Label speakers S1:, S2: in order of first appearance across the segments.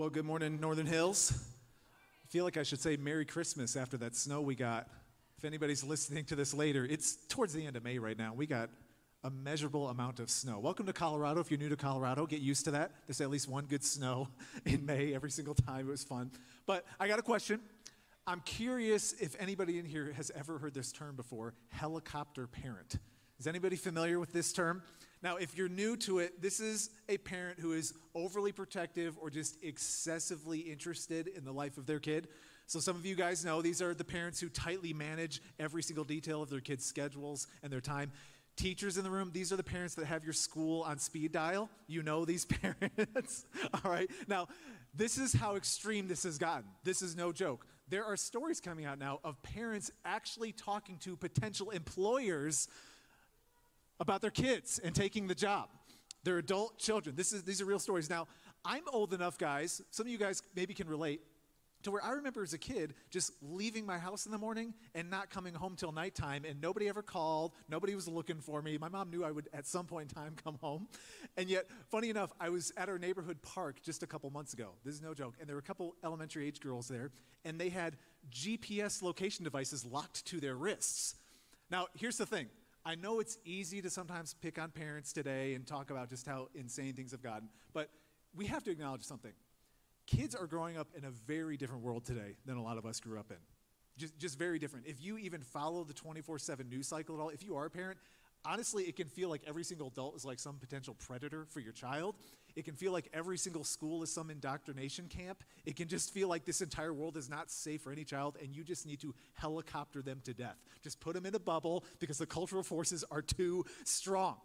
S1: Well, good morning, Northern Hills. I feel like I should say Merry Christmas after that snow we got. If anybody's listening to this later, it's towards the end of May right now. We got a measurable amount of snow. Welcome to Colorado. If you're new to Colorado, get used to that. There's at least one good snow in May every single time. It was fun. But I got a question. I'm curious if anybody in here has ever heard this term before helicopter parent. Is anybody familiar with this term? Now, if you're new to it, this is a parent who is overly protective or just excessively interested in the life of their kid. So, some of you guys know these are the parents who tightly manage every single detail of their kids' schedules and their time. Teachers in the room, these are the parents that have your school on speed dial. You know these parents. All right. Now, this is how extreme this has gotten. This is no joke. There are stories coming out now of parents actually talking to potential employers about their kids and taking the job. Their adult children. This is, these are real stories. Now, I'm old enough, guys, some of you guys maybe can relate, to where I remember as a kid just leaving my house in the morning and not coming home till nighttime, and nobody ever called, nobody was looking for me. My mom knew I would at some point in time come home. And yet, funny enough, I was at our neighborhood park just a couple months ago. This is no joke. And there were a couple elementary age girls there, and they had GPS location devices locked to their wrists. Now, here's the thing I know it's easy to sometimes pick on parents today and talk about just how insane things have gotten, but we have to acknowledge something. Kids are growing up in a very different world today than a lot of us grew up in. Just, just very different. If you even follow the 24 7 news cycle at all, if you are a parent, honestly, it can feel like every single adult is like some potential predator for your child. It can feel like every single school is some indoctrination camp. It can just feel like this entire world is not safe for any child, and you just need to helicopter them to death. Just put them in a bubble because the cultural forces are too strong.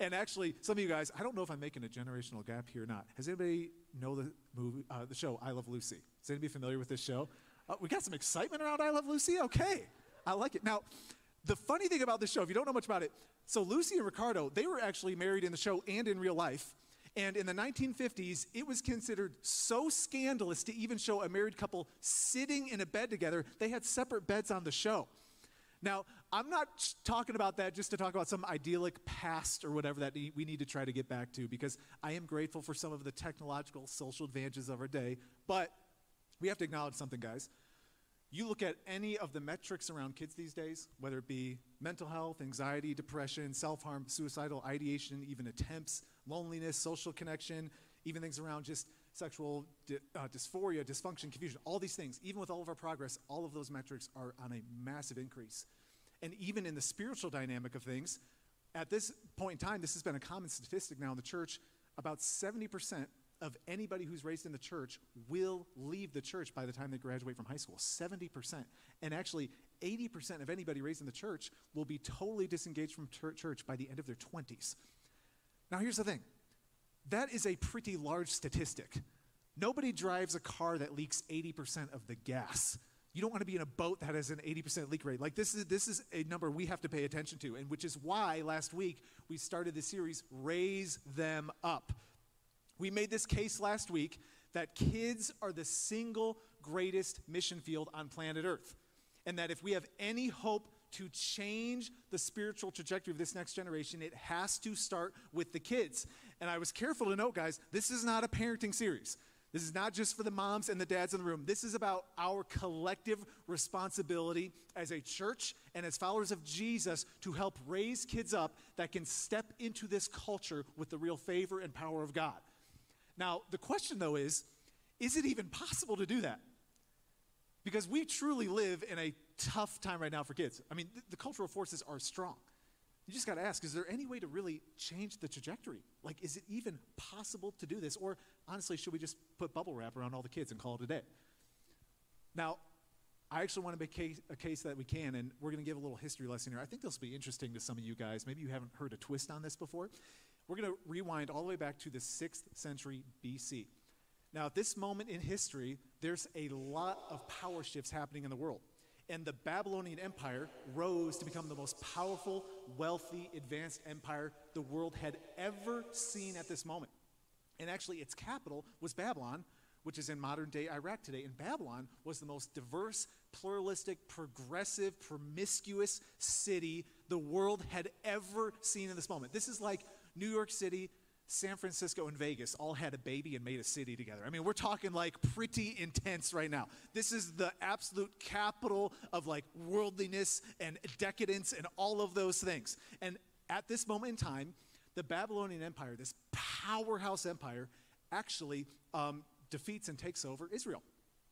S1: And actually, some of you guys, I don't know if I'm making a generational gap here or not. Has anybody know the movie, uh, the show I Love Lucy? Is anybody familiar with this show? Uh, we got some excitement around I Love Lucy. Okay, I like it. Now, the funny thing about this show, if you don't know much about it, so Lucy and Ricardo, they were actually married in the show and in real life. And in the 1950s, it was considered so scandalous to even show a married couple sitting in a bed together. They had separate beds on the show. Now, I'm not talking about that just to talk about some idyllic past or whatever that we need to try to get back to because I am grateful for some of the technological social advantages of our day. But we have to acknowledge something, guys. You look at any of the metrics around kids these days, whether it be mental health, anxiety, depression, self harm, suicidal ideation, even attempts, loneliness, social connection, even things around just sexual uh, dysphoria, dysfunction, confusion, all these things, even with all of our progress, all of those metrics are on a massive increase. And even in the spiritual dynamic of things, at this point in time, this has been a common statistic now in the church about 70% of anybody who's raised in the church will leave the church by the time they graduate from high school. 70% and actually 80% of anybody raised in the church will be totally disengaged from church by the end of their 20s now here's the thing. That is a pretty large statistic. Nobody drives a car that leaks 80% of the gas. You don't want to be in a boat that has an 80% leak rate. Like this is this is a number we have to pay attention to, and which is why last week we started the series Raise Them Up. We made this case last week that kids are the single greatest mission field on planet Earth. And that if we have any hope to change the spiritual trajectory of this next generation, it has to start with the kids. And I was careful to note, guys, this is not a parenting series. This is not just for the moms and the dads in the room. This is about our collective responsibility as a church and as followers of Jesus to help raise kids up that can step into this culture with the real favor and power of God. Now, the question though is is it even possible to do that? Because we truly live in a tough time right now for kids. I mean, the, the cultural forces are strong. You just got to ask is there any way to really change the trajectory? Like, is it even possible to do this? Or honestly, should we just put bubble wrap around all the kids and call it a day? Now, I actually want to make case, a case that we can, and we're going to give a little history lesson here. I think this will be interesting to some of you guys. Maybe you haven't heard a twist on this before. We're going to rewind all the way back to the 6th century BC. Now, at this moment in history, there's a lot of power shifts happening in the world. And the Babylonian Empire rose to become the most powerful, wealthy, advanced empire the world had ever seen at this moment. And actually, its capital was Babylon, which is in modern day Iraq today. And Babylon was the most diverse, pluralistic, progressive, promiscuous city the world had ever seen in this moment. This is like New York City San Francisco and Vegas all had a baby and made a city together. I mean, we're talking like pretty intense right now. This is the absolute capital of like worldliness and decadence and all of those things. And at this moment in time, the Babylonian Empire, this powerhouse empire, actually um, defeats and takes over Israel.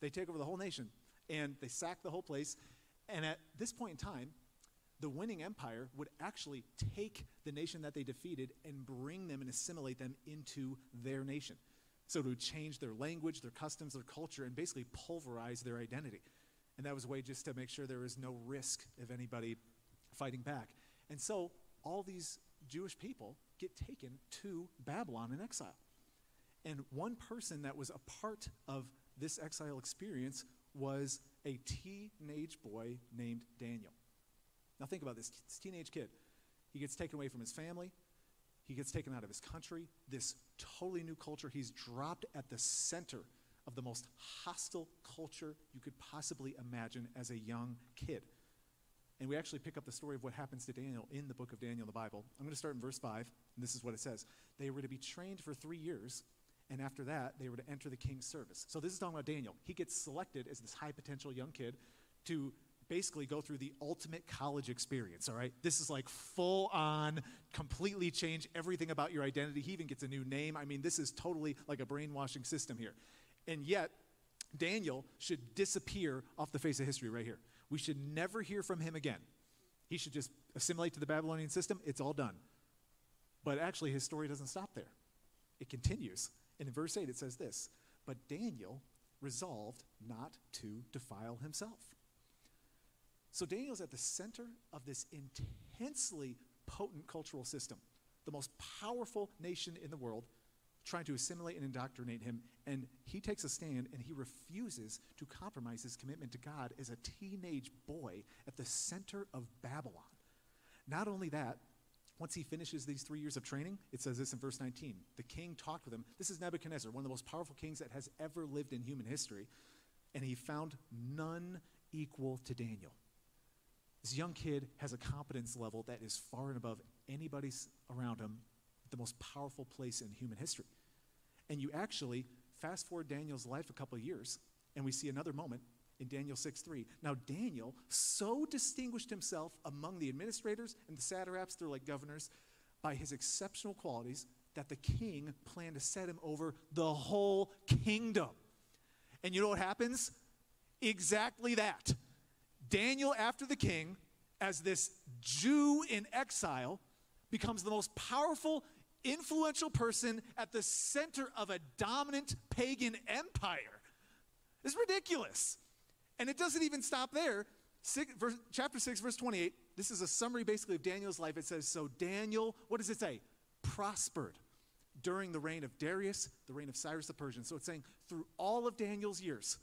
S1: They take over the whole nation and they sack the whole place. And at this point in time, the winning empire would actually take the nation that they defeated and bring them and assimilate them into their nation. So it would change their language, their customs, their culture, and basically pulverize their identity. And that was a way just to make sure there was no risk of anybody fighting back. And so all these Jewish people get taken to Babylon in exile. And one person that was a part of this exile experience was a teenage boy named Daniel. Now, think about this, this teenage kid. He gets taken away from his family, he gets taken out of his country, this totally new culture. He's dropped at the center of the most hostile culture you could possibly imagine as a young kid. And we actually pick up the story of what happens to Daniel in the book of Daniel the Bible. I'm going to start in verse 5, and this is what it says. They were to be trained for three years, and after that, they were to enter the king's service. So this is talking about Daniel. He gets selected as this high potential young kid to basically go through the ultimate college experience, all right? This is like full on, completely change everything about your identity. He even gets a new name. I mean, this is totally like a brainwashing system here. And yet, Daniel should disappear off the face of history right here. We should never hear from him again. He should just assimilate to the Babylonian system. It's all done. But actually, his story doesn't stop there, it continues. And in verse 8, it says this But Daniel resolved not to defile himself. So Daniel's at the center of this intensely potent cultural system, the most powerful nation in the world, trying to assimilate and indoctrinate him. And he takes a stand and he refuses to compromise his commitment to God as a teenage boy at the center of Babylon. Not only that, once he finishes these three years of training, it says this in verse 19. The king talked with him. This is Nebuchadnezzar, one of the most powerful kings that has ever lived in human history. And he found none equal to Daniel. This young kid has a competence level that is far and above anybody's around him the most powerful place in human history. And you actually fast forward Daniel's life a couple years, and we see another moment in Daniel 6 3. Now, Daniel so distinguished himself among the administrators and the satraps, they're like governors, by his exceptional qualities that the king planned to set him over the whole kingdom. And you know what happens? Exactly that. Daniel, after the king, as this Jew in exile, becomes the most powerful influential person at the center of a dominant pagan empire. It's ridiculous. And it doesn't even stop there. Six, verse, chapter 6, verse 28, this is a summary basically of Daniel's life. It says, So Daniel, what does it say? Prospered during the reign of Darius, the reign of Cyrus the Persian. So it's saying through all of Daniel's years,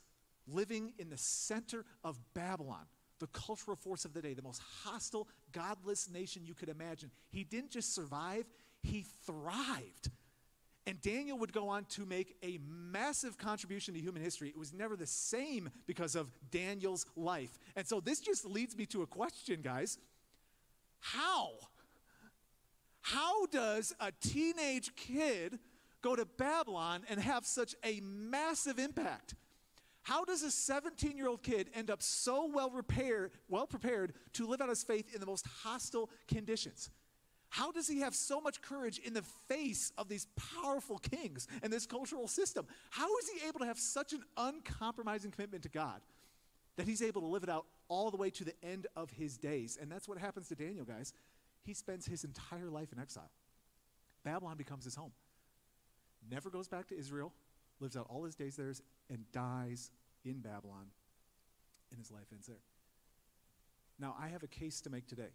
S1: living in the center of Babylon, the cultural force of the day, the most hostile, godless nation you could imagine, he didn't just survive, he thrived. And Daniel would go on to make a massive contribution to human history. It was never the same because of Daniel's life. And so this just leads me to a question, guys. How? How does a teenage kid go to Babylon and have such a massive impact? How does a 17 year old kid end up so well well prepared to live out his faith in the most hostile conditions? How does he have so much courage in the face of these powerful kings and this cultural system? How is he able to have such an uncompromising commitment to God that he's able to live it out all the way to the end of his days? And that's what happens to Daniel, guys. He spends his entire life in exile. Babylon becomes his home. Never goes back to Israel, lives out all his days there, and dies in Babylon, and his life ends there. Now, I have a case to make today.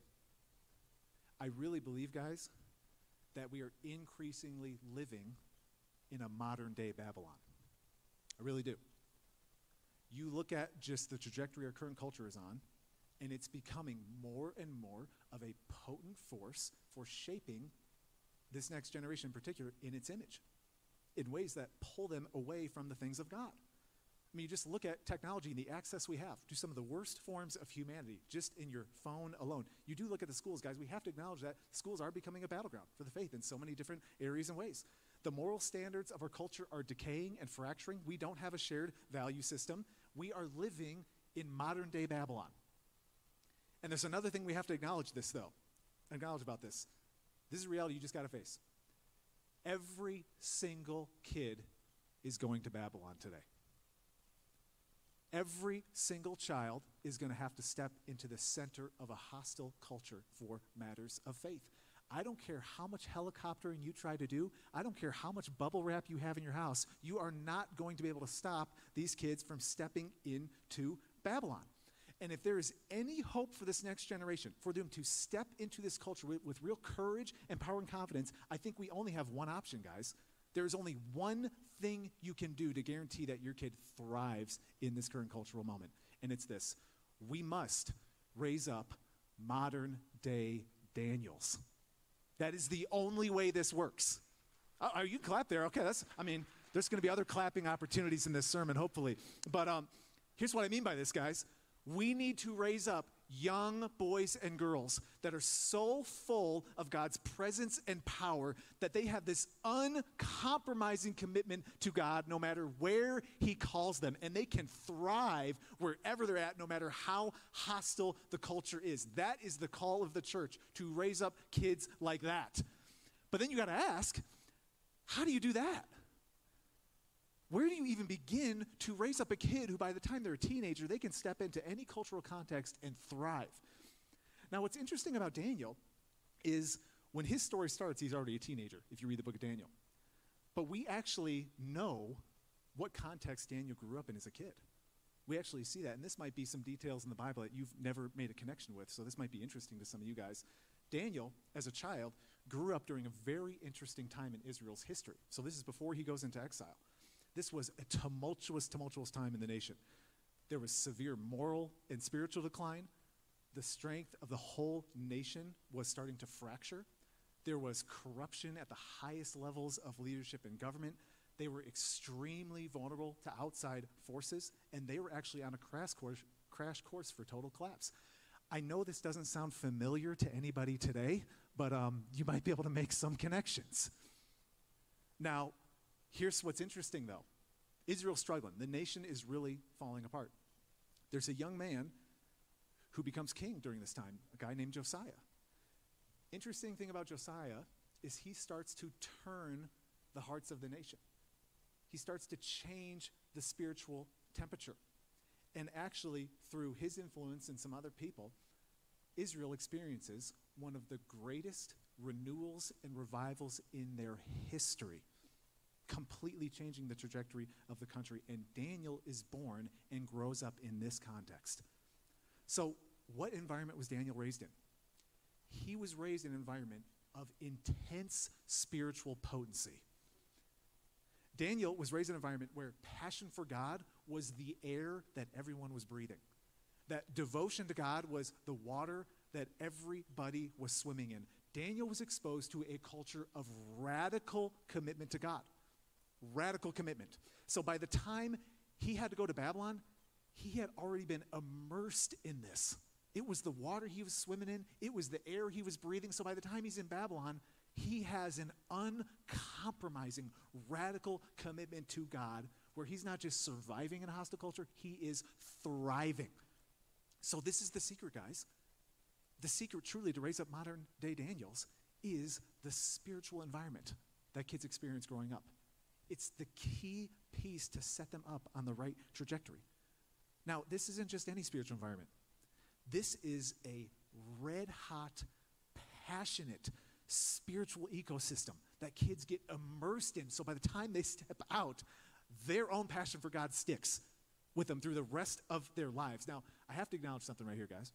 S1: I really believe, guys, that we are increasingly living in a modern day Babylon. I really do. You look at just the trajectory our current culture is on, and it's becoming more and more of a potent force for shaping this next generation in particular in its image in ways that pull them away from the things of God. I mean, you just look at technology and the access we have to some of the worst forms of humanity just in your phone alone. You do look at the schools, guys. We have to acknowledge that schools are becoming a battleground for the faith in so many different areas and ways. The moral standards of our culture are decaying and fracturing. We don't have a shared value system. We are living in modern day Babylon. And there's another thing we have to acknowledge this, though. Acknowledge about this. This is reality you just got to face. Every single kid is going to Babylon today. Every single child is going to have to step into the center of a hostile culture for matters of faith. I don't care how much helicoptering you try to do. I don't care how much bubble wrap you have in your house. You are not going to be able to stop these kids from stepping into Babylon. And if there is any hope for this next generation, for them to step into this culture with, with, real courage and power and confidence, I think we only have one option, guys. There is only one thing you can do to guarantee that your kid thrives in this current cultural moment. And it's this we must raise up modern day Daniels. That is the only way this works. Oh, uh, you clap there. Okay, that's, I mean, there's going to be other clapping opportunities in this sermon, hopefully. But um, here's what I mean by this, guys. We need to raise up young boys and girls that are so full of God's presence and power that they have this uncompromising commitment to God no matter where He calls them. And they can thrive wherever they're at, no matter how hostile the culture is. That is the call of the church to raise up kids like that. But then you got to ask, how do you do that? Where do you even begin to raise up a kid who, by the time they're a teenager, they can step into any cultural context and thrive? Now, what's interesting about Daniel is when his story starts, he's already a teenager, if you read the book of Daniel. But we actually know what context Daniel grew up in as a kid. We actually see that, and this might be some details in the Bible that you've never made a connection with, so this might be interesting to some of you guys. Daniel, as a child, grew up during a very interesting time in Israel's history. So this is before he goes into exile. This was a tumultuous, tumultuous time in the nation. There was severe moral and spiritual decline. The strength of the whole nation was starting to fracture. There was corruption at the highest levels of leadership and government. They were extremely vulnerable to outside forces, and they were actually on a crash course, crash course for total collapse. I know this doesn't sound familiar to anybody today, but um, you might be able to make some connections. Now, Here's what's interesting, though Israel's struggling. The nation is really falling apart. There's a young man who becomes king during this time, a guy named Josiah. Interesting thing about Josiah is he starts to turn the hearts of the nation. He starts to change the spiritual temperature. And actually, through his influence and some other people, Israel experiences one of the greatest renewals and revivals in their history completely changing the trajectory of the country. And Daniel is born and grows up in this context. So, what environment was Daniel raised in? He was raised in an environment of intense spiritual potency. Daniel was raised in an environment where passion for God was the air that everyone was breathing. That devotion to God was the water that everybody was swimming in. Daniel was exposed to a culture of radical commitment to God radical commitment. So by the time he had to go to Babylon, he had already been immersed in this. It was the water he was swimming in, it was the air he was breathing. So by the time he's in Babylon, he has an uncompromising, radical commitment to God where he's not just surviving in a hostile culture, he is thriving. So, this is the secret, guys. The secret, truly, to raise up modern day Daniels is the spiritual environment that kids experience growing up. It's the key piece to set them up on the right trajectory. Now, this isn't just any spiritual environment. This is a red hot, passionate spiritual ecosystem that kids get immersed in. So by the time they step out, their own passion for God sticks with them through the rest of their lives. Now, I have to acknowledge something right here, guys.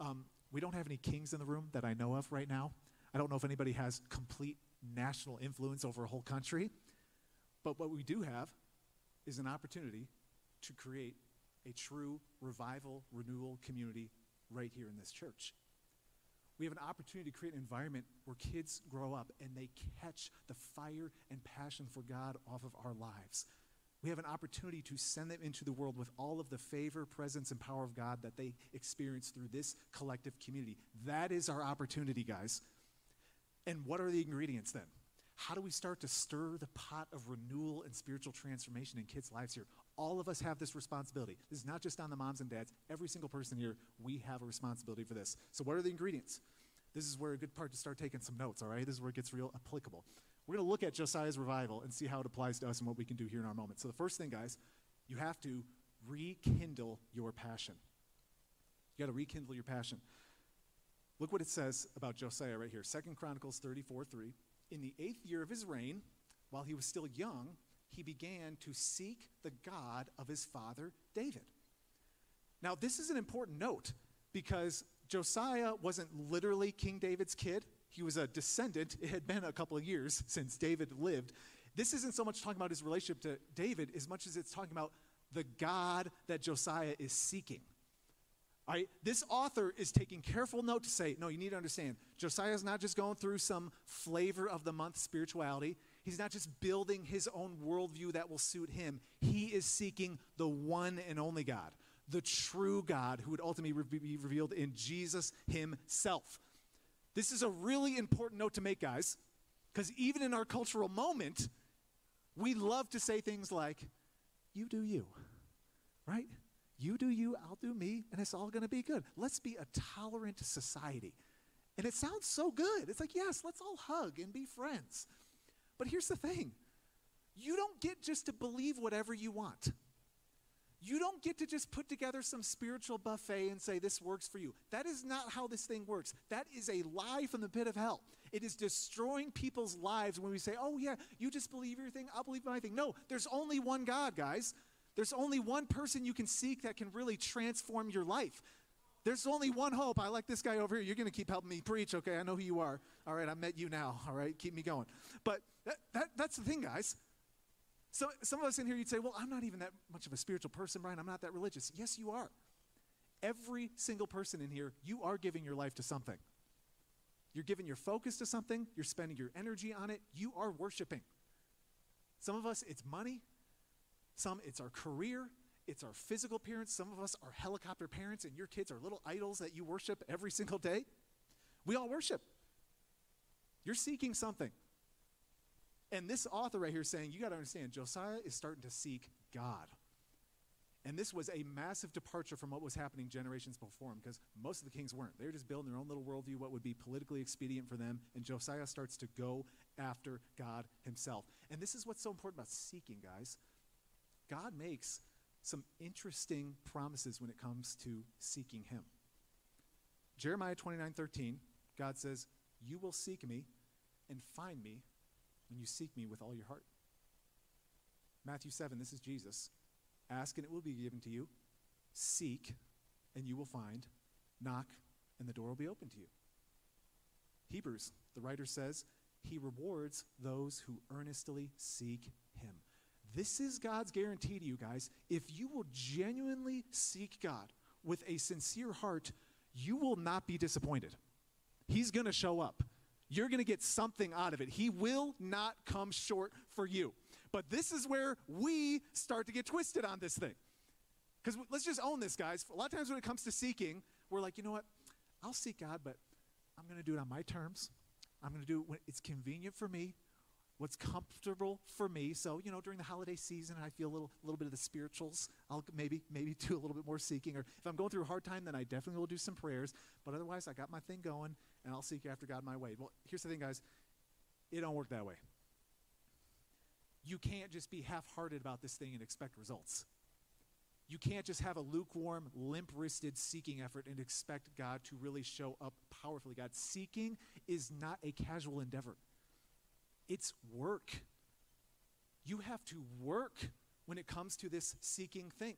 S1: Um, we don't have any kings in the room that I know of right now. I don't know if anybody has complete national influence over a whole country. But what we do have is an opportunity to create a true revival, renewal community right here in this church. We have an opportunity to create an environment where kids grow up and they catch the fire and passion for God off of our lives. We have an opportunity to send them into the world with all of the favor, presence, and power of God that they experience through this collective community. That is our opportunity, guys. And what are the ingredients then? How do we start to stir the pot of renewal and spiritual transformation in kids' lives here? All of us have this responsibility. This is not just on the moms and dads. Every single person here, we have a responsibility for this. So, what are the ingredients? This is where a good part to start taking some notes, all right? This is where it gets real applicable. We're going to look at Josiah's revival and see how it applies to us and what we can do here in our moment. So, the first thing, guys, you have to rekindle your passion. You got to rekindle your passion. Look what it says about Josiah right here. Second Chronicles 34 3. In the eighth year of his reign, while he was still young, he began to seek the God of his father David. Now, this is an important note because Josiah wasn't literally King David's kid. He was a descendant. It had been a couple of years since David lived. This isn't so much talking about his relationship to David as much as it's talking about the God that Josiah is seeking. All right, this author is taking careful note to say, no, you need to understand, Josiah is not just going through some flavor of the month spirituality. He's not just building his own worldview that will suit him. He is seeking the one and only God, the true God who would ultimately be revealed in Jesus himself. This is a really important note to make, guys, because even in our cultural moment, we love to say things like, you do you, right? You do you, I'll do me, and it's all going to be good. Let's be a tolerant society. And it sounds so good. It's like, yes, let's all hug and be friends. But here's the thing you don't get just to believe whatever you want. You don't get to just put together some spiritual buffet and say, This works for you. That is not how this thing works. That is a lie from the pit of hell. It is destroying people's lives when we say, Oh, yeah, you just believe your thing, I'll believe my thing. No, there's only one God, guys. There's only one person you can seek that can really transform your life. There's only one hope. I like this guy over here. You're going to keep helping me preach, okay? I know who you are. All right, I met you now. All right, keep me going. But that, that, that's the thing, guys. So some of us in here, you'd say, well, I'm not even that much of a spiritual person, Brian. I'm not that religious. Yes, you are. Every single person in here, you are giving your life to something. You're giving your focus to something. You're spending your energy on it. You are worshiping. Some of us, it's money. Some, it's our career, it's our physical appearance. Some of us are helicopter parents, and your kids are little idols that you worship every single day. We all worship. You're seeking something. And this author right here is saying, you got to understand, Josiah is starting to seek God. And this was a massive departure from what was happening generations before him because most of the kings weren't. They were just building their own little worldview, what would be politically expedient for them. And Josiah starts to go after God himself. And this is what's so important about seeking, guys. God makes some interesting promises when it comes to seeking Him. Jeremiah 29 13, God says, You will seek me and find me when you seek me with all your heart. Matthew 7, this is Jesus. Ask and it will be given to you. Seek and you will find. Knock and the door will be open to you. Hebrews, the writer says, He rewards those who earnestly seek Him. This is God's guarantee to you guys. If you will genuinely seek God with a sincere heart, you will not be disappointed. He's going to show up. You're going to get something out of it. He will not come short for you. But this is where we start to get twisted on this thing. Because let's just own this, guys. A lot of times when it comes to seeking, we're like, you know what? I'll seek God, but I'm going to do it on my terms. I'm going to do it when it's convenient for me what's comfortable for me. So, you know, during the holiday season, I feel a little, little bit of the spirituals. I'll maybe, maybe do a little bit more seeking. Or if I'm going through a hard time, then I definitely will do some prayers. But otherwise, I got my thing going, and I'll seek after God my way. Well, here's the thing, guys. It don't work that way. You can't just be half-hearted about this thing and expect results. You can't just have a lukewarm, limp wristed seeking effort and expect God to really show up powerfully. God, seeking is not a casual endeavor. It's work. You have to work when it comes to this seeking thing.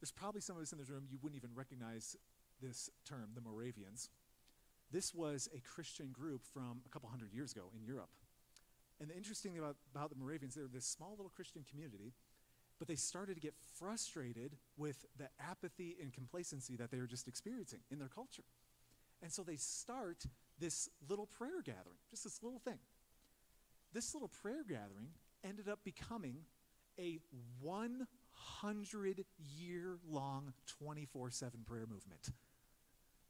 S1: There's probably some of us in this room, you wouldn't even recognize this term, the Moravians. This was a Christian group from a couple hundred years ago in Europe. And the interesting thing about, about the Moravians, they're this small little Christian community, but they started to get frustrated with the apathy and complacency that they were just experiencing in their culture. And so they start this little prayer gathering, just this little thing. This little prayer gathering ended up becoming a 100 year long 24 7 prayer movement.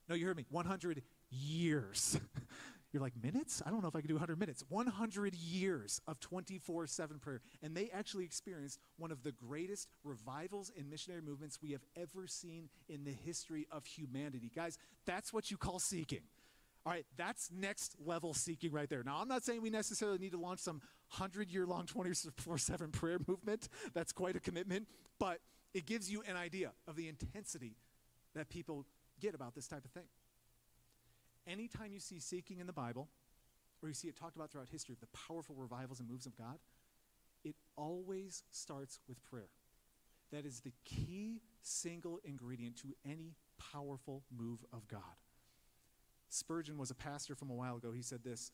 S1: No, you heard me. 100 years. You're like, minutes? I don't know if I can do 100 minutes. 100 years of 24 7 prayer. And they actually experienced one of the greatest revivals and missionary movements we have ever seen in the history of humanity. Guys, that's what you call seeking. All right, that's next level seeking right there. Now, I'm not saying we necessarily need to launch some 100 year long 24 7 prayer movement. That's quite a commitment, but it gives you an idea of the intensity that people get about this type of thing. Anytime you see seeking in the Bible, or you see it talked about throughout history, the powerful revivals and moves of God, it always starts with prayer. That is the key single ingredient to any powerful move of God. Spurgeon was a pastor from a while ago. He said this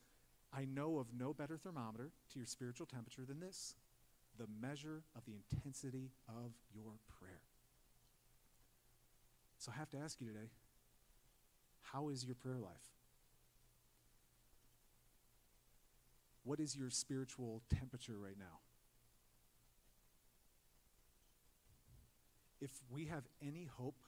S1: I know of no better thermometer to your spiritual temperature than this the measure of the intensity of your prayer. So I have to ask you today how is your prayer life? What is your spiritual temperature right now? If we have any hope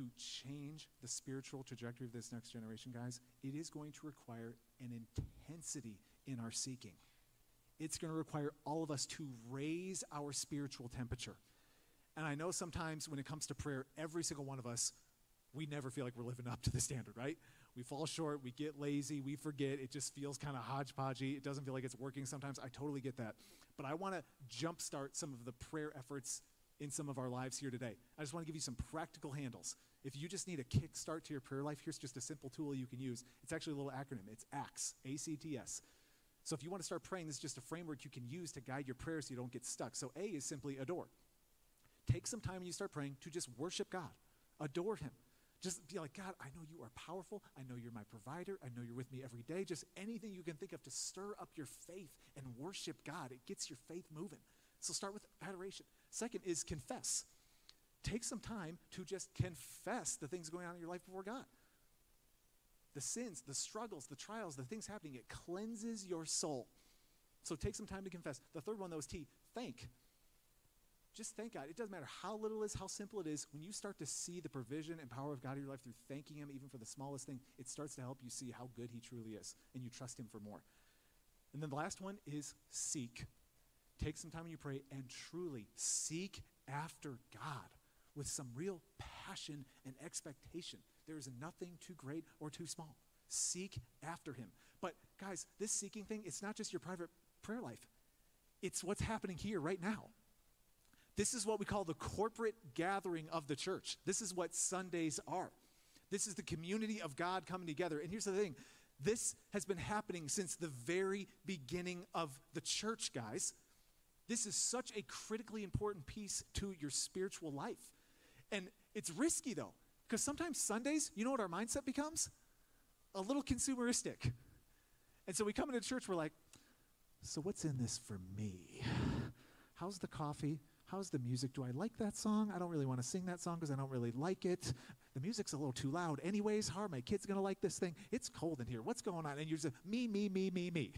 S1: to change the spiritual trajectory of this next generation, guys, it is going to require an intensity in our seeking. It's going to require all of us to raise our spiritual temperature. And I know sometimes when it comes to prayer, every single one of us, we never feel like we're living up to the standard, right? We fall short, we get lazy, we forget. It just feels kind of hodgepodgey. It doesn't feel like it's working sometimes. I totally get that. But I want to jumpstart some of the prayer efforts in some of our lives here today. I just want to give you some practical handles. If you just need a kickstart to your prayer life, here's just a simple tool you can use. It's actually a little acronym. It's ACTS, A C T S. So if you want to start praying, this is just a framework you can use to guide your prayers so you don't get stuck. So A is simply adore. Take some time when you start praying to just worship God, adore Him. Just be like, God, I know you are powerful. I know you're my provider. I know you're with me every day. Just anything you can think of to stir up your faith and worship God. It gets your faith moving. So start with adoration. Second is confess. Take some time to just confess the things going on in your life before God. The sins, the struggles, the trials, the things happening, it cleanses your soul. So take some time to confess. The third one, though, is T, thank. Just thank God. It doesn't matter how little it is, how simple it is. When you start to see the provision and power of God in your life through thanking Him, even for the smallest thing, it starts to help you see how good He truly is, and you trust Him for more. And then the last one is seek. Take some time when you pray and truly seek after God with some real passion and expectation. There is nothing too great or too small. Seek after Him. But guys, this seeking thing, it's not just your private prayer life, it's what's happening here right now. This is what we call the corporate gathering of the church. This is what Sundays are. This is the community of God coming together. And here's the thing this has been happening since the very beginning of the church, guys. This is such a critically important piece to your spiritual life. And it's risky though, because sometimes Sundays, you know what our mindset becomes? A little consumeristic. And so we come into church, we're like, so what's in this for me? How's the coffee? How's the music? Do I like that song? I don't really want to sing that song because I don't really like it. The music's a little too loud. Anyways, how are my kids going to like this thing? It's cold in here. What's going on? And you're just me, me, me, me, me.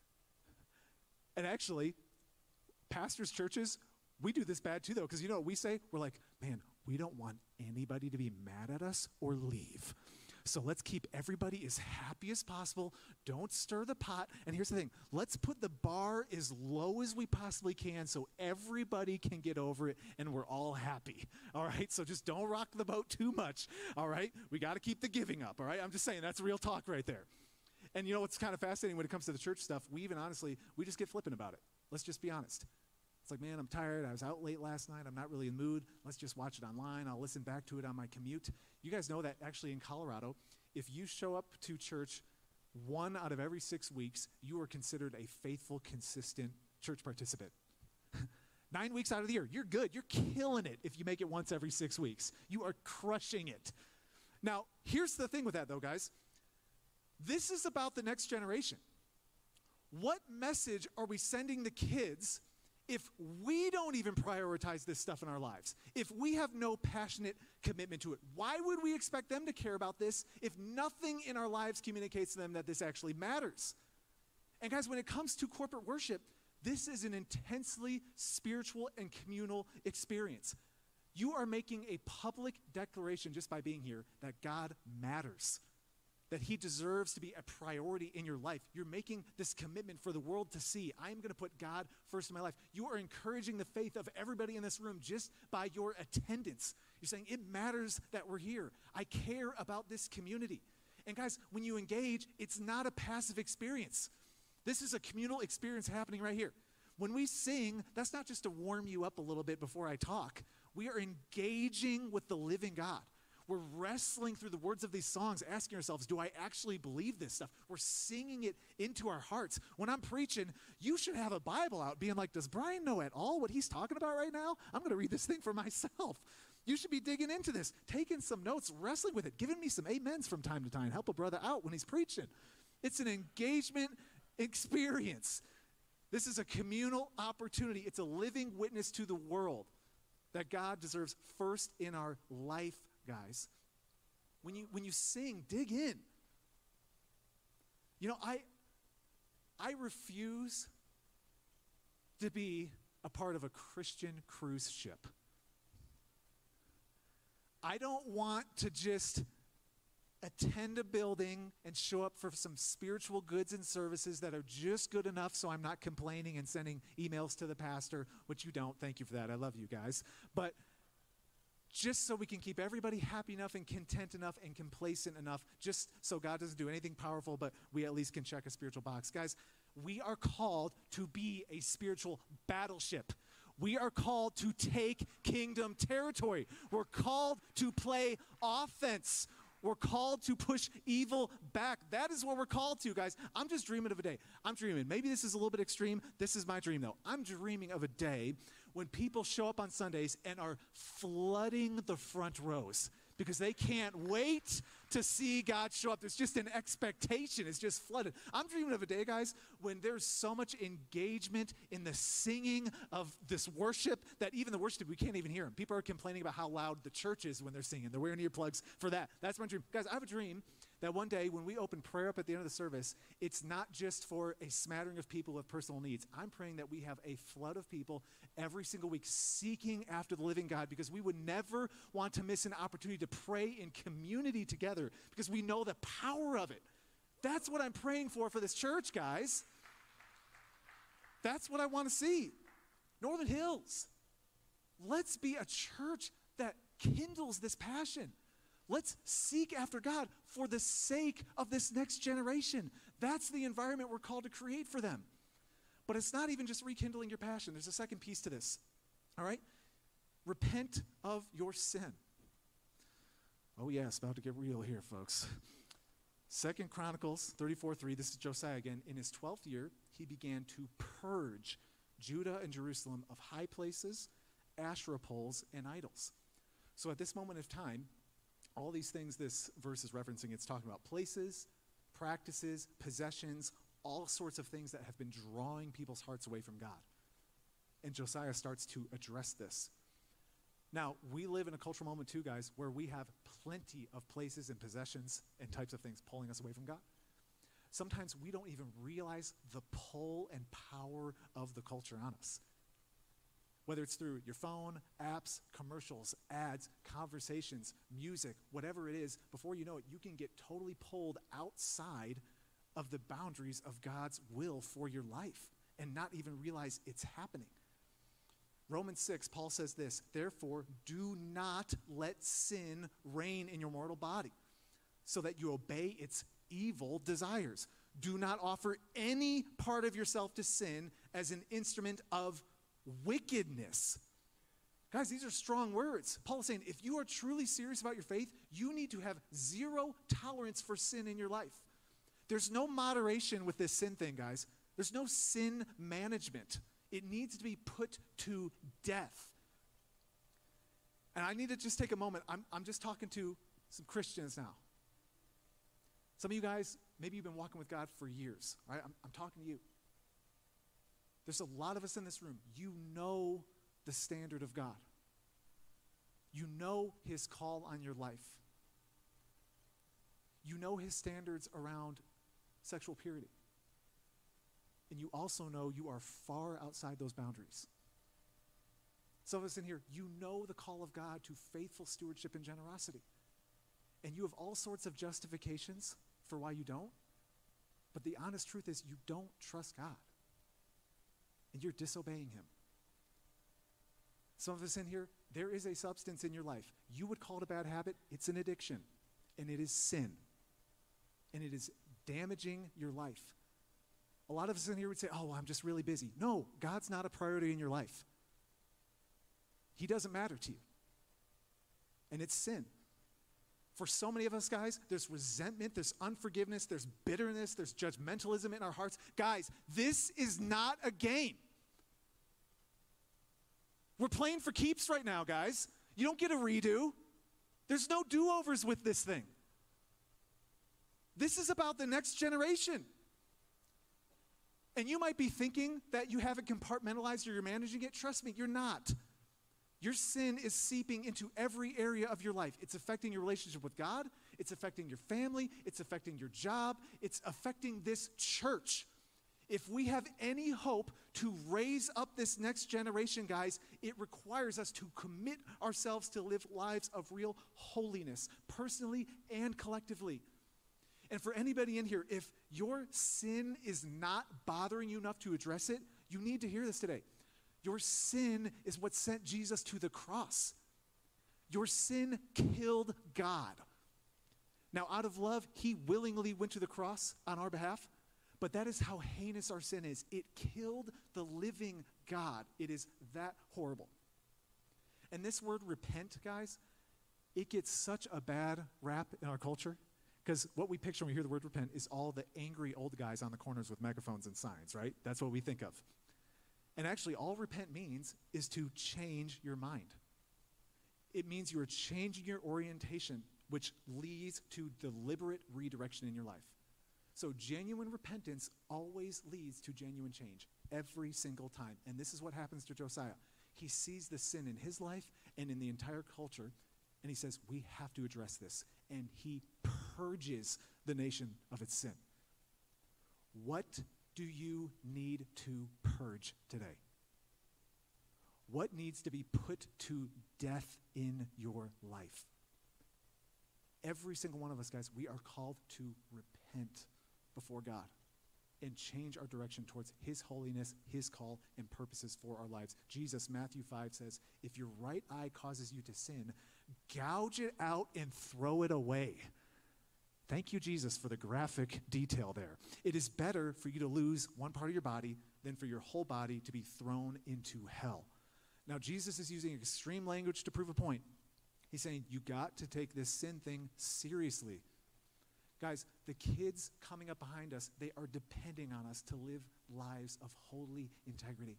S1: and actually, pastors' churches, we do this bad too, though, because you know what we say? We're like, man, we don't want anybody to be mad at us or leave. So let's keep everybody as happy as possible. Don't stir the pot. And here's the thing let's put the bar as low as we possibly can so everybody can get over it and we're all happy. All right? So just don't rock the boat too much. All right? We got to keep the giving up. All right? I'm just saying, that's real talk right there. And you know what's kind of fascinating when it comes to the church stuff? We even honestly, we just get flippant about it. Let's just be honest. It's like, man, I'm tired. I was out late last night. I'm not really in the mood. Let's just watch it online. I'll listen back to it on my commute. You guys know that actually in Colorado, if you show up to church one out of every six weeks, you are considered a faithful, consistent church participant. Nine weeks out of the year, you're good. You're killing it if you make it once every six weeks. You are crushing it. Now, here's the thing with that, though, guys. This is about the next generation. What message are we sending the kids if we don't even prioritize this stuff in our lives, if we have no passionate commitment to it, why would we expect them to care about this if nothing in our lives communicates to them that this actually matters? And guys, when it comes to corporate worship, This is an intensely spiritual and communal experience. You are making a public declaration just by being here that God matters, that He deserves to be a priority in your life. You're making this commitment for the world to see. I'm going to put God first in my life. You are encouraging the faith of everybody in this room just by your attendance. You're saying, It matters that we're here. I care about this community. And guys, when you engage, it's not a passive experience. This is a communal experience happening right here. When we sing, that's not just to warm you up a little bit before I talk. We are engaging with the living God. We're wrestling through the words of these songs, asking ourselves, do I actually believe this stuff? We're singing it into our hearts. When I'm preaching, you should have a Bible out, being like, does Brian know at all what he's talking about right now? I'm going to read this thing for myself. You should be digging into this, taking some notes, wrestling with it, giving me some amens from time to time. Help a brother out when he's preaching. It's an engagement experience. This is a communal opportunity. It's a living witness to the world that God deserves first in our life, guys. When you when you sing, dig in. You know, I I refuse to be a part of a Christian cruise ship. I don't want to just attend a building and show up for some spiritual goods and services that are just good enough so I'm not complaining and sending emails to the pastor, which you don't. Thank you for that. I love you guys. But just so we can keep everybody happy enough and content enough and complacent enough, just so God doesn't do anything powerful, but we at least can check a spiritual box. Guys, we are called to be a spiritual battleship. We are called to take kingdom territory. We're called to play offense. We're called to push evil back. That is what we're called to, guys. I'm just dreaming of a day. I'm dreaming. Maybe this is a little bit extreme. This is my dream, though. I'm dreaming of a day when people show up on Sundays and are flooding the front rows because they can't wait to see God show up. There's just an expectation. It's just flooded. I'm dreaming of a day, guys, when there's so much engagement in the singing of this worship that even the worship, we can't even hear them. People are complaining about how loud the church is when they're singing. They're wearing earplugs for that. That's my dream. Guys, I have a dream that one day when we open prayer up at the end of the service, it's not just for a smattering of people with personal needs. I'm praying that we have a flood of people every single week seeking after the living God because we would never want to miss an opportunity to pray in community together because we know the power of it. That's what I'm praying for for this church, guys. That's what I want to see. Northern Hills. Let's be a church that kindles this passion. Let's seek after God for the sake of this next generation. That's the environment we're called to create for them. But it's not even just rekindling your passion, there's a second piece to this. All right? Repent of your sin. Oh, it's about to get real here, folks. Second Chronicles 34 3, this is Josiah again. In his 12th year, he began to purge Judah and Jerusalem of high places, Asherah poles, and idols. So at this moment of time, all these things this verse is referencing, it's talking about places, practices, possessions, all sorts of things that have been drawing people's hearts away from God. And Josiah starts to address this. Now, we live in a cultural moment too, guys, where we have plenty of places and possessions and types of things pulling us away from God. Sometimes we don't even realize the pull and power of the culture on us whether it's through your phone, apps, commercials, ads, conversations, music, whatever it is, before you know it, you can get totally pulled outside of the boundaries of God's will for your life and not even realize it's happening. Romans 6, Paul says this Therefore, do not let sin reign in your mortal body, so that you obey its evil desires. Do not offer any part of yourself to sin as an instrument of wickedness. Guys, these are strong words. Paul is saying if you are truly serious about your faith, you need to have zero tolerance for sin in your life. There's no moderation with this sin thing, guys. There's no sin management. It needs to be put to death. And I need to just take a moment. I'm, I'm just talking to some Christians now. Some of you guys, maybe you've been walking with God for years, right? I'm, I'm talking to you. There's a lot of us in this room. You know the standard of God, you know His call on your life, you know His standards around sexual purity. and you also know you are far outside those boundaries. Some of us in here, you know the call of God to faithful stewardship and generosity. And you have all sorts of justifications for why you don't. But the honest truth is, you don't trust God. And you're disobeying Him. Some of us in here, there is a substance in your life. You would call it a bad habit, it's an addiction, and it is sin. And it is damaging your life. A lot of us in here would say, Oh, I'm just really busy. No, God's not a priority in your life. He doesn't matter to you. And it's sin. For so many of us, guys, there's resentment, there's unforgiveness, there's bitterness, there's judgmentalism in our hearts. Guys, this is not a game. We're playing for keeps right now, guys. You don't get a redo. There's no do overs with this thing. This is about the next generation. And you might be thinking that you haven't compartmentalized or you're managing it. Trust me, you're not. Your sin is seeping into every area of your life. It's affecting your relationship with God, it's affecting your family, it's affecting your job, it's affecting this church. If we have any hope to raise up this next generation, guys, it requires us to commit ourselves to live lives of real holiness, personally and collectively. And for anybody in here, if your sin is not bothering you enough to address it, you need to hear this today. Your sin is what sent Jesus to the cross. Your sin killed God. Now, out of love, he willingly went to the cross on our behalf, but that is how heinous our sin is. It killed the living God. It is that horrible. And this word repent, guys, it gets such a bad rap in our culture because what we picture when we hear the word repent is all the angry old guys on the corners with megaphones and signs, right? That's what we think of. And actually, all repent means is to change your mind. It means you are changing your orientation, which leads to deliberate redirection in your life. So, genuine repentance always leads to genuine change every single time. And this is what happens to Josiah. He sees the sin in his life and in the entire culture, and he says, We have to address this. And he purges the nation of its sin. What do you need to purge today? What needs to be put to death in your life? Every single one of us, guys, we are called to repent before God and change our direction towards His holiness, His call, and purposes for our lives. Jesus, Matthew 5 says, If your right eye causes you to sin, gouge it out and throw it away. Thank you, Jesus, for the graphic detail there. It is better for you to lose one part of your body than for your whole body to be thrown into hell. Now, Jesus is using extreme language to prove a point. He's saying, You got to take this sin thing seriously. Guys, the kids coming up behind us, they are depending on us to live lives of holy integrity.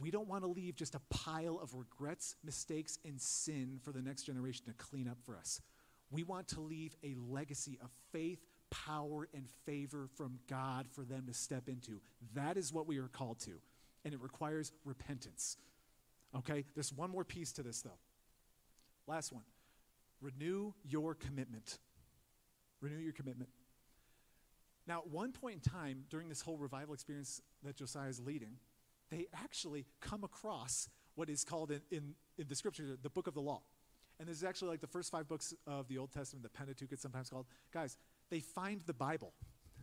S1: We don't want to leave just a pile of regrets, mistakes, and sin for the next generation to clean up for us. We want to leave a legacy of faith, power, and favor from God for them to step into. That is what we are called to, and it requires repentance. Okay? There's one more piece to this, though. Last one renew your commitment. Renew your commitment. Now, at one point in time during this whole revival experience that Josiah is leading, they actually come across what is called in, in, in the scripture the book of the law. And this is actually like the first five books of the Old Testament, the Pentateuch, it's sometimes called. Guys, they find the Bible.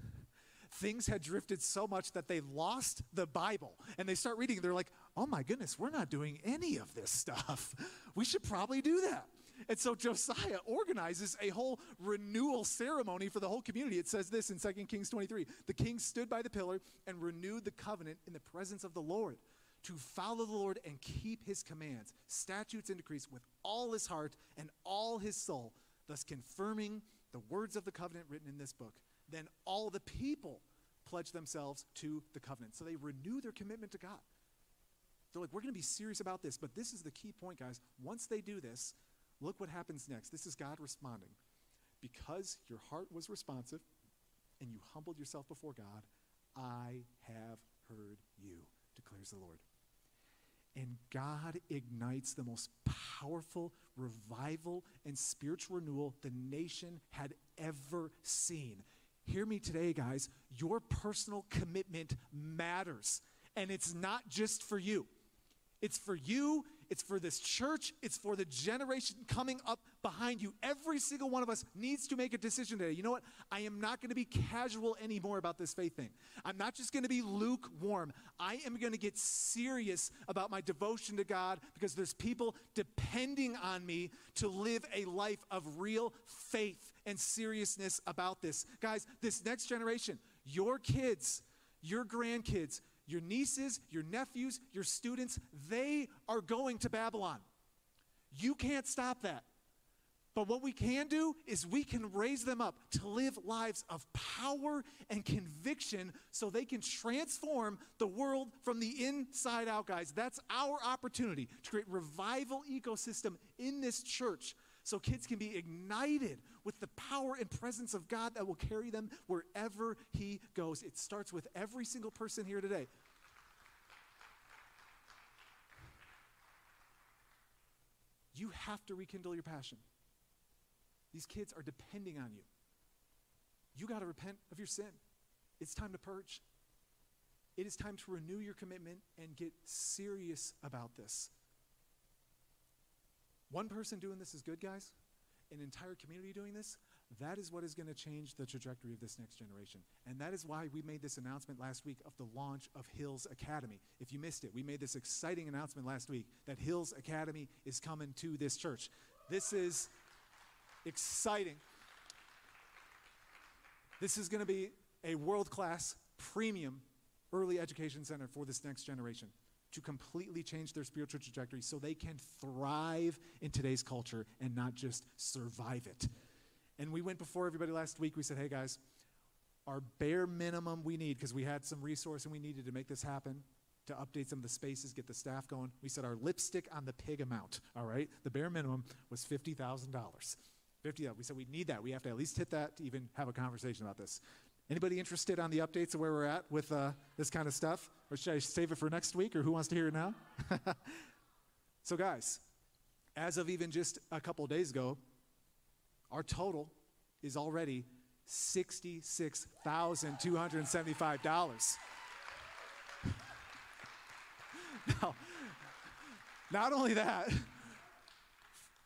S1: Things had drifted so much that they lost the Bible. And they start reading, they're like, oh my goodness, we're not doing any of this stuff. We should probably do that. And so Josiah organizes a whole renewal ceremony for the whole community. It says this in 2 Kings 23 The king stood by the pillar and renewed the covenant in the presence of the Lord to follow the Lord and keep his commands, statutes, and decrees with all his heart and all his soul, thus confirming the words of the covenant written in this book. Then all the people pledge themselves to the covenant. So they renew their commitment to God. They're like, we're going to be serious about this. But this is the key point, guys. Once they do this, look what happens next. This is God responding. Because your heart was responsive and you humbled yourself before God, I have heard you, declares the Lord and God ignites the most powerful revival and spiritual renewal the nation had ever seen. hear me today, guys. Your personal commitment matters. And it's not just for you, it's for you, it's for this church, it's for the generation coming up behind you. Every single one of us needs to make a decision today. You know what? I am not going to be casual anymore about this faith thing. I'm not just going to be lukewarm. I am going to get serious about my devotion to God because there's people depending on me to live a life of real faith and seriousness about this. Guys, this next generation, your kids, your grandkids, your nieces, your nephews, your students, they are going to Babylon. You can't stop that. But what we can do is we can raise them up to live lives of power and conviction so they can transform the world from the inside out, guys. That's our opportunity to create revival ecosystem in this church so kids can be ignited with the power and presence of God that will carry them wherever He goes. It starts with every single person here today. You have to rekindle your passion. These kids are depending on you. You got to repent of your sin. It's time to purge. It is time to renew your commitment and get serious about this. One person doing this is good, guys. An entire community doing this, that is what is going to change the trajectory of this next generation. And that is why we made this announcement last week of the launch of Hills Academy. If you missed it, we made this exciting announcement last week that Hills Academy is coming to this church. This is exciting. This is going to be a world class, premium early education center for this next generation to completely change their spiritual trajectory so they can thrive in today's culture and not just survive it. And we went before everybody last week. We said, hey guys, our bare minimum we need, because we had some resource and we needed to make this happen, to update some of the spaces, get the staff going. We said our lipstick on the pig amount, all right? The bare minimum was $50,000. 50 We said we need that. We have to at least hit that to even have a conversation about this. Anybody interested on the updates of where we're at with uh, this kind of stuff? Or should I save it for next week, or who wants to hear it now? so, guys, as of even just a couple days ago, our total is already $66,275. now, not only that,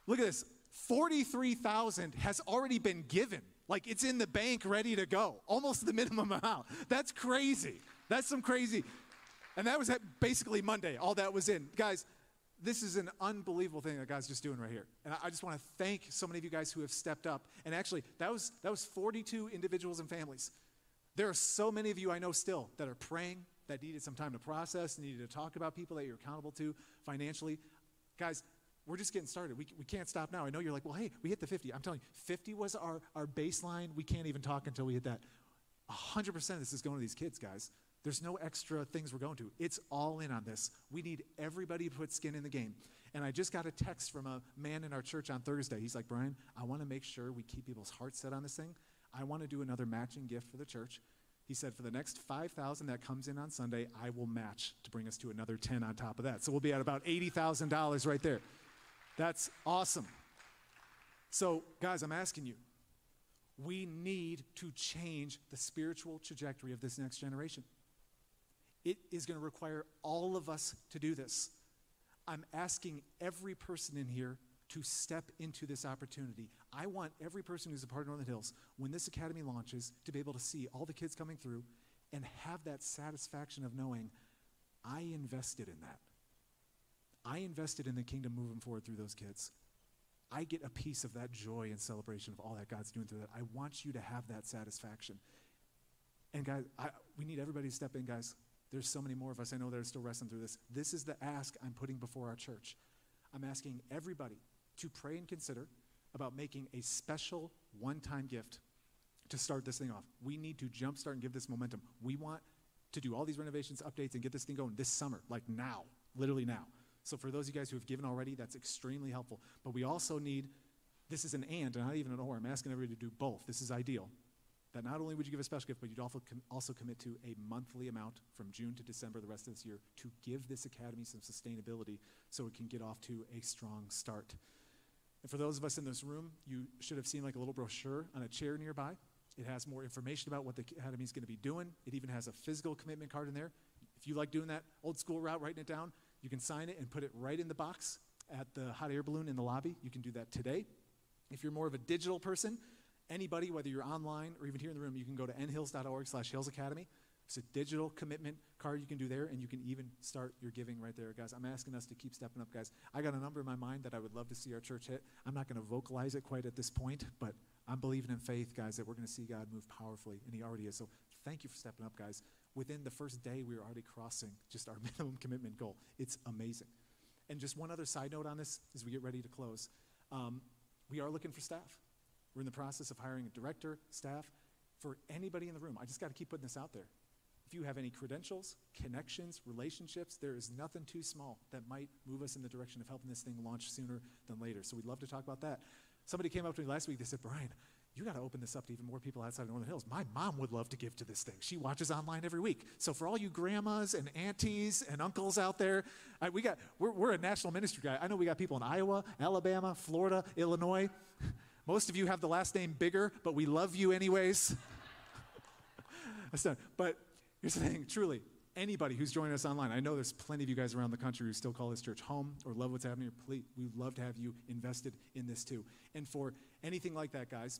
S1: look at this 43,000 has already been given. Like it's in the bank ready to go, almost the minimum amount. That's crazy. That's some crazy. And that was basically Monday. All that was in. Guys, this is an unbelievable thing that God's just doing right here. And I just want to thank so many of you guys who have stepped up. And actually, that was that was 42 individuals and families. There are so many of you I know still that are praying, that needed some time to process, needed to talk about people that you're accountable to financially. Guys, we're just getting started. We, we can't stop now. I know you're like, well, hey, we hit the 50. I'm telling you, 50 was our, our baseline. We can't even talk until we hit that. 100% of this is going to these kids, guys. There's no extra things we're going to. It's all in on this. We need everybody to put skin in the game. And I just got a text from a man in our church on Thursday. He's like, Brian, I want to make sure we keep people's hearts set on this thing. I want to do another matching gift for the church. He said, for the next 5,000 that comes in on Sunday, I will match to bring us to another 10 on top of that. So we'll be at about $80,000 right there. That's awesome. So, guys, I'm asking you, we need to change the spiritual trajectory of this next generation. It is going to require all of us to do this. I'm asking every person in here to step into this opportunity. I want every person who's a part of Northern Hills, when this academy launches, to be able to see all the kids coming through and have that satisfaction of knowing I invested in that. I invested in the kingdom moving forward through those kids. I get a piece of that joy and celebration of all that God's doing through that. I want you to have that satisfaction. And guys, I, we need everybody to step in, guys. There's so many more of us I know that are still wrestling through this. This is the ask I'm putting before our church. I'm asking everybody to pray and consider about making a special one time gift to start this thing off. We need to jumpstart and give this momentum. We want to do all these renovations, updates, and get this thing going this summer, like now, literally now. So for those of you guys who have given already, that's extremely helpful. But we also need, this is an and, not even an or. I'm asking everybody to do both. This is ideal. That not only would you give a special gift, but you'd also, com- also commit to a monthly amount from June to December, the rest of this year, to give this academy some sustainability so it can get off to a strong start. And for those of us in this room, you should have seen like a little brochure on a chair nearby. It has more information about what the academy is going to be doing. It even has a physical commitment card in there. If you like doing that old school route, writing it down, you can sign it and put it right in the box at the hot air balloon in the lobby. You can do that today. If you're more of a digital person, anybody, whether you're online or even here in the room, you can go to nhills.org slash Hills Academy. It's a digital commitment card you can do there, and you can even start your giving right there, guys. I'm asking us to keep stepping up, guys. I got a number in my mind that I would love to see our church hit. I'm not going to vocalize it quite at this point, but I'm believing in faith, guys, that we're going to see God move powerfully, and He already is. So thank you for stepping up, guys. Within the first day, we were already crossing just our minimum commitment goal. It's amazing. And just one other side note on this as we get ready to close. Um, we are looking for staff. We're in the process of hiring a director, staff. For anybody in the room, I just got to keep putting this out there. If you have any credentials, connections, relationships, there is nothing too small that might move us in the direction of helping this thing launch sooner than later. So we'd love to talk about that. Somebody came up to me last week, they said, Brian, you got to open this up to even more people outside of Northern Hills. My mom would love to give to this thing. She watches online every week. So for all you grandmas and aunties and uncles out there, I, we got we're, we're a national ministry guy. I know we got people in Iowa, Alabama, Florida, Illinois. Most of you have the last name bigger, but we love you anyways. But here's the thing, truly, anybody who's joining us online, I know there's plenty of you guys around the country who still call this church home or love what's happening here. Please, we'd love to have you invested in this too. And for anything like that, guys,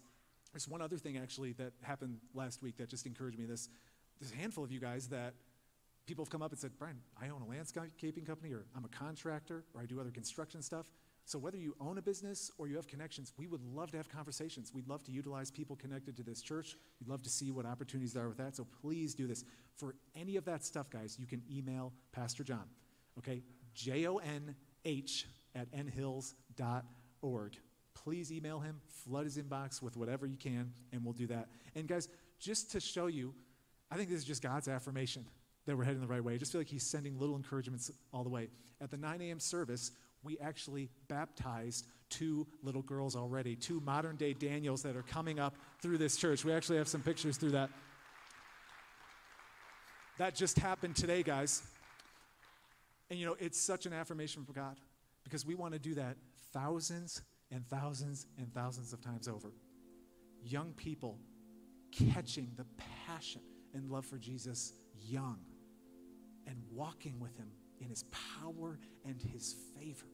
S1: there's one other thing actually that happened last week that just encouraged me. This, there's a handful of you guys that people have come up and said, Brian, I own a landscaping company, or I'm a contractor, or I do other construction stuff. So whether you own a business or you have connections, we would love to have conversations. We'd love to utilize people connected to this church. We'd love to see what opportunities there are with that. So please do this. For any of that stuff, guys, you can email Pastor John. Okay? J O N H at nhills.org please email him, flood his inbox with whatever you can, and we'll do that. And guys, just to show you, I think this is just God's affirmation that we're heading the right way. I just feel like He's sending little encouragements all the way. At the 9 a.m. service, we actually baptized two little girls already, two modern day Daniels that are coming up through this church. We actually have some pictures through that. That just happened today, guys. And you know, it's such an affirmation for God because we want to do that thousands and thousands and thousands of times over. Young people catching the passion and love for Jesus young and walking with him in his power and his favor.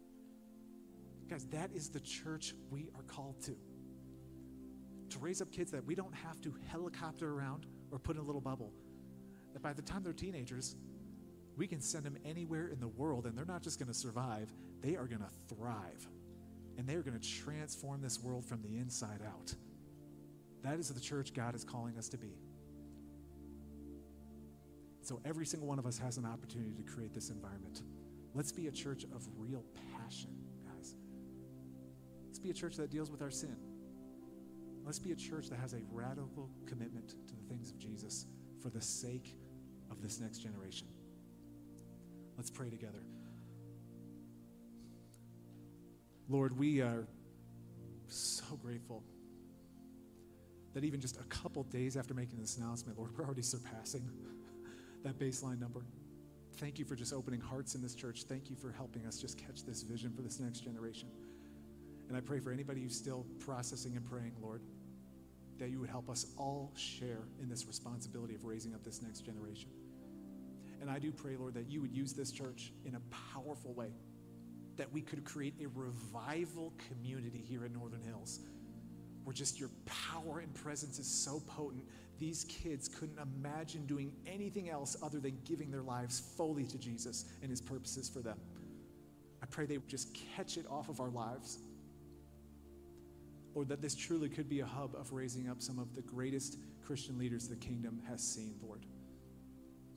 S1: Guys, that is the church we are called to. To raise up kids that we don't have to helicopter around or put in a little bubble. That by the time they're teenagers, we can send them anywhere in the world and they're not just going to survive, they are going to thrive and they are going to transform this world from the inside out. That is the church God is calling us to be. So every single one of us has an opportunity to create this environment. Let's be a church of real passion, guys. Let's be a church that deals with our sin. Let's be a church that has a radical commitment to the things of Jesus for the sake of this next generation. Let's pray together. Lord, we are so grateful that even just a couple days after making this announcement, Lord, we're already surpassing that baseline number. Thank you for just opening hearts in this church. Thank you for helping us just catch this vision for this next generation. And I pray for anybody who's still processing and praying, Lord, that you would help us all share in this responsibility of raising up this next generation. And I do pray, Lord, that you would use this church in a powerful way that we could create a revival community here in Northern Hills where just your power and presence is so potent, these kids couldn't imagine doing anything else other than giving their lives fully to Jesus and his purposes for them. I pray they would just catch it off of our lives. Lord, that this truly could be a hub of raising up some of the greatest Christian leaders the kingdom has seen, Lord.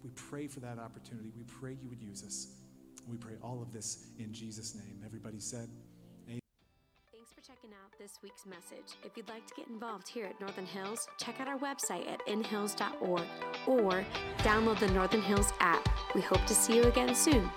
S1: We pray for that opportunity. We pray you would use us. We pray all of this in Jesus' name. Everybody said, Amen.
S2: Thanks for checking out this week's message. If you'd like to get involved here at Northern Hills, check out our website at nhills.org or download the Northern Hills app. We hope to see you again soon.